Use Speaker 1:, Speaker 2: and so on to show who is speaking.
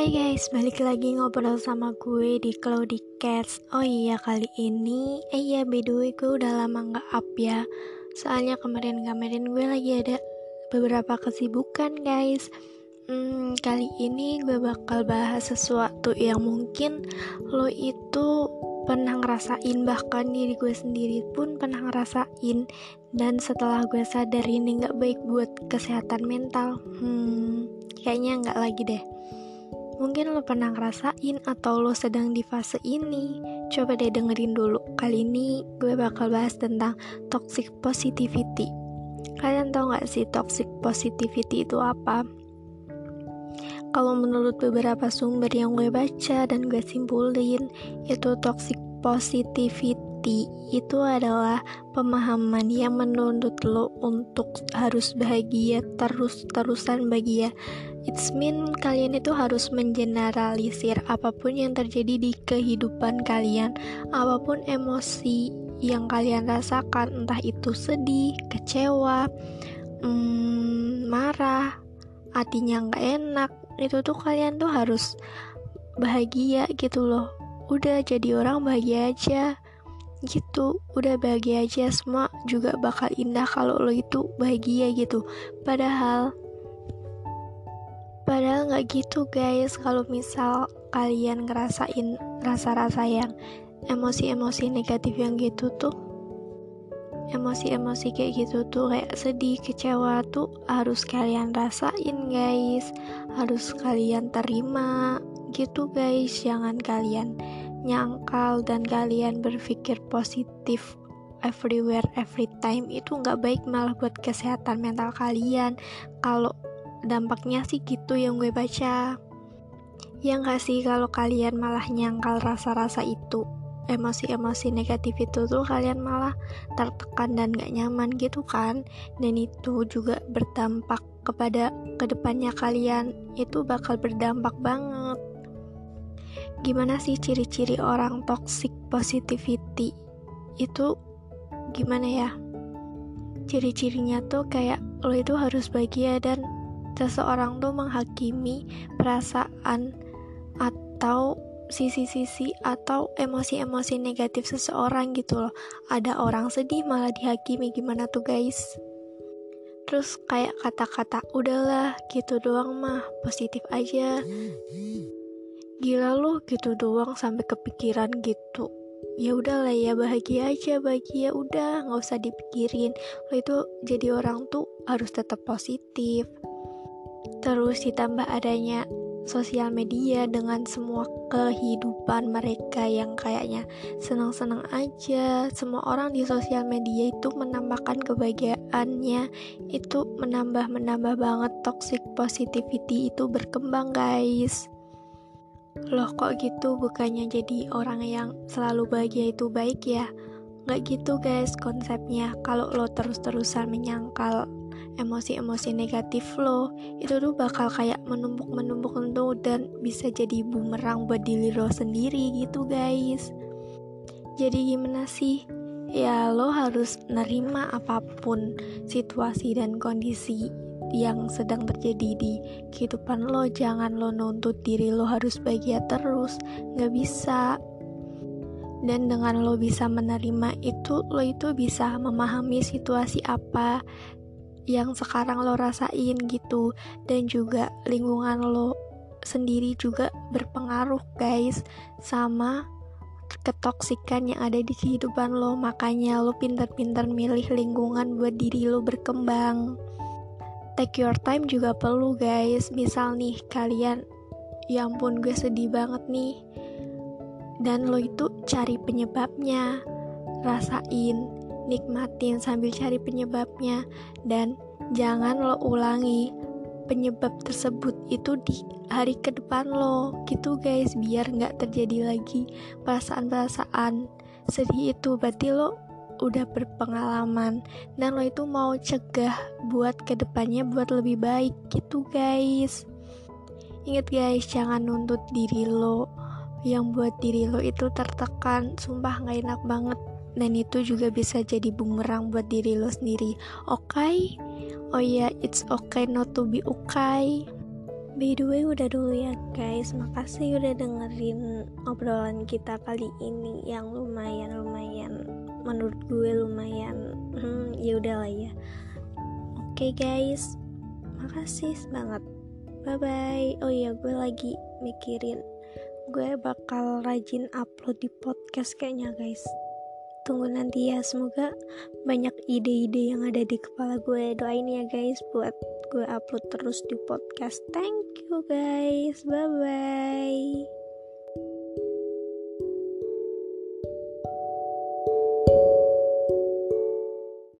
Speaker 1: Hai guys, balik lagi ngobrol sama gue di Cloudy Cats. Oh iya, kali ini Eh iya, by the way, gue udah lama gak up ya. Soalnya kemarin-kemarin gue lagi ada beberapa kesibukan guys. Hmm, Kali ini gue bakal bahas sesuatu yang mungkin lo itu pernah ngerasain Bahkan diri gue sendiri pun pernah ngerasain. Dan setelah gue sadar ini gak baik buat kesehatan mental. Hmm, kayaknya gak lagi deh Mungkin lo pernah ngerasain atau lo sedang di fase ini. Coba deh dengerin dulu. Kali ini gue bakal bahas tentang toxic positivity. Kalian tau gak sih toxic positivity itu apa? Kalau menurut beberapa sumber yang gue baca dan gue simpulin, itu toxic positivity itu adalah pemahaman yang menuntut lo untuk harus bahagia terus-terusan bahagia It's mean kalian itu harus mengeneralisir apa pun yang terjadi di kehidupan kalian, apa pun emosi yang kalian rasakan, entah itu sedih, kecewa, hmm, marah, hatinya nggak enak, itu tuh kalian tuh harus bahagia gitu loh. Udah jadi orang bahagia aja. Gitu udah bahagia aja. Semua juga bakal indah kalau lo itu bahagia gitu. Padahal Padahal nggak gitu guys, kalau misal kalian ngerasain rasa-rasa yang emosi-emosi negatif yang gitu tuh emosi-emosi kayak gitu tuh kayak sedih, kecewa tuh harus kalian rasain guys. Harus kalian terima gitu guys. Jangan kalian nyangkal dan kalian berpikir positif everywhere every time. Itu nggak baik malah buat kesehatan mental kalian. Kalau dampaknya sih gitu yang gue baca. Ya nggak sih kalau kalian malah nyangkal rasa-rasa itu? Emosi-emosi negatif itu tuh kalian malah tertekan dan gak nyaman gitu kan? Dan itu juga berdampak kepada ke depannya kalian. Itu bakal berdampak banget gimana sih ciri-ciri orang toxic positivity? Itu gimana ya? Ciri-cirinya tuh kayak lo itu harus bahagia dan seseorang tuh menghakimi perasaan atau sisi-sisi atau emosi-emosi negatif seseorang gitu loh. Ada orang sedih malah dihakimi gimana tuh guys? Terus kayak kata-kata udahlah gitu doang mah positif aja gila loh gitu doang sampai kepikiran gitu ya udahlah ya bahagia aja bahagia udah nggak usah dipikirin lo itu jadi orang tuh harus tetap positif Terus ditambah adanya sosial media dengan semua kehidupan mereka yang kayaknya senang-senang aja. Semua orang di sosial media itu menambahkan kebahagiaannya, itu menambah-menambah banget toxic positivity itu berkembang, guys. Loh kok gitu? Bukannya jadi orang yang selalu bahagia itu baik ya? Gak gitu guys konsepnya. Kalau lo terus-terusan menyangkal emosi-emosi negatif lo itu tuh bakal kayak menumpuk-menumpuk tuh dan bisa jadi bumerang buat diri lo sendiri gitu guys. Jadi gimana sih? Ya lo harus nerima apa pun situasi dan kondisi yang sedang terjadi di kehidupan lo jangan lo nuntut diri lo harus bahagia terus nggak bisa. Dan dengan lo bisa menerima itu lo itu bisa memahami situasi apa yang sekarang lo rasain gitu. Dan juga lingkungan lo sendiri juga berpengaruh guys sama ketoksikan yang ada di kehidupan lo. Makanya lo pinter-pinter milih lingkungan buat diri lo berkembang take your time juga perlu guys. Misal nih kalian ya ampun gue sedih banget nih. Dan lo itu cari penyebabnya rasain nikmatin sambil cari penyebabnya. Dan jangan lo ulangi penyebab tersebut itu di hari ke depan lo. Gitu guys biar nggak terjadi lagi perasaan-perasaan sedih itu. Berarti lo udah berpengalaman dan lo itu mau cegah buat ke depannya buat lebih baik gitu guys. Inget guys jangan nuntut diri lo. Yang buat diri lo itu tertekan sumpah nggak enak banget. Dan itu juga bisa jadi bumerang buat diri lo sendiri oke? Okay? oh ya yeah, it's okay not to be okay. By the way udah dulu ya guys. Makasih udah dengerin obrolan kita kali ini Yang lumayan-lumayan Menurut gue lumayan hmm, Ya udahlah ya. Oke okay guys. Makasih banget. Bye bye Oh iya gue lagi mikirin Gue bakal rajin upload di podcast kayaknya guys. Tunggu nanti ya. Semoga banyak ide-ide yang ada di kepala gue. Doain ya guys buat gue upload terus di podcast. Thank you guys. Bye bye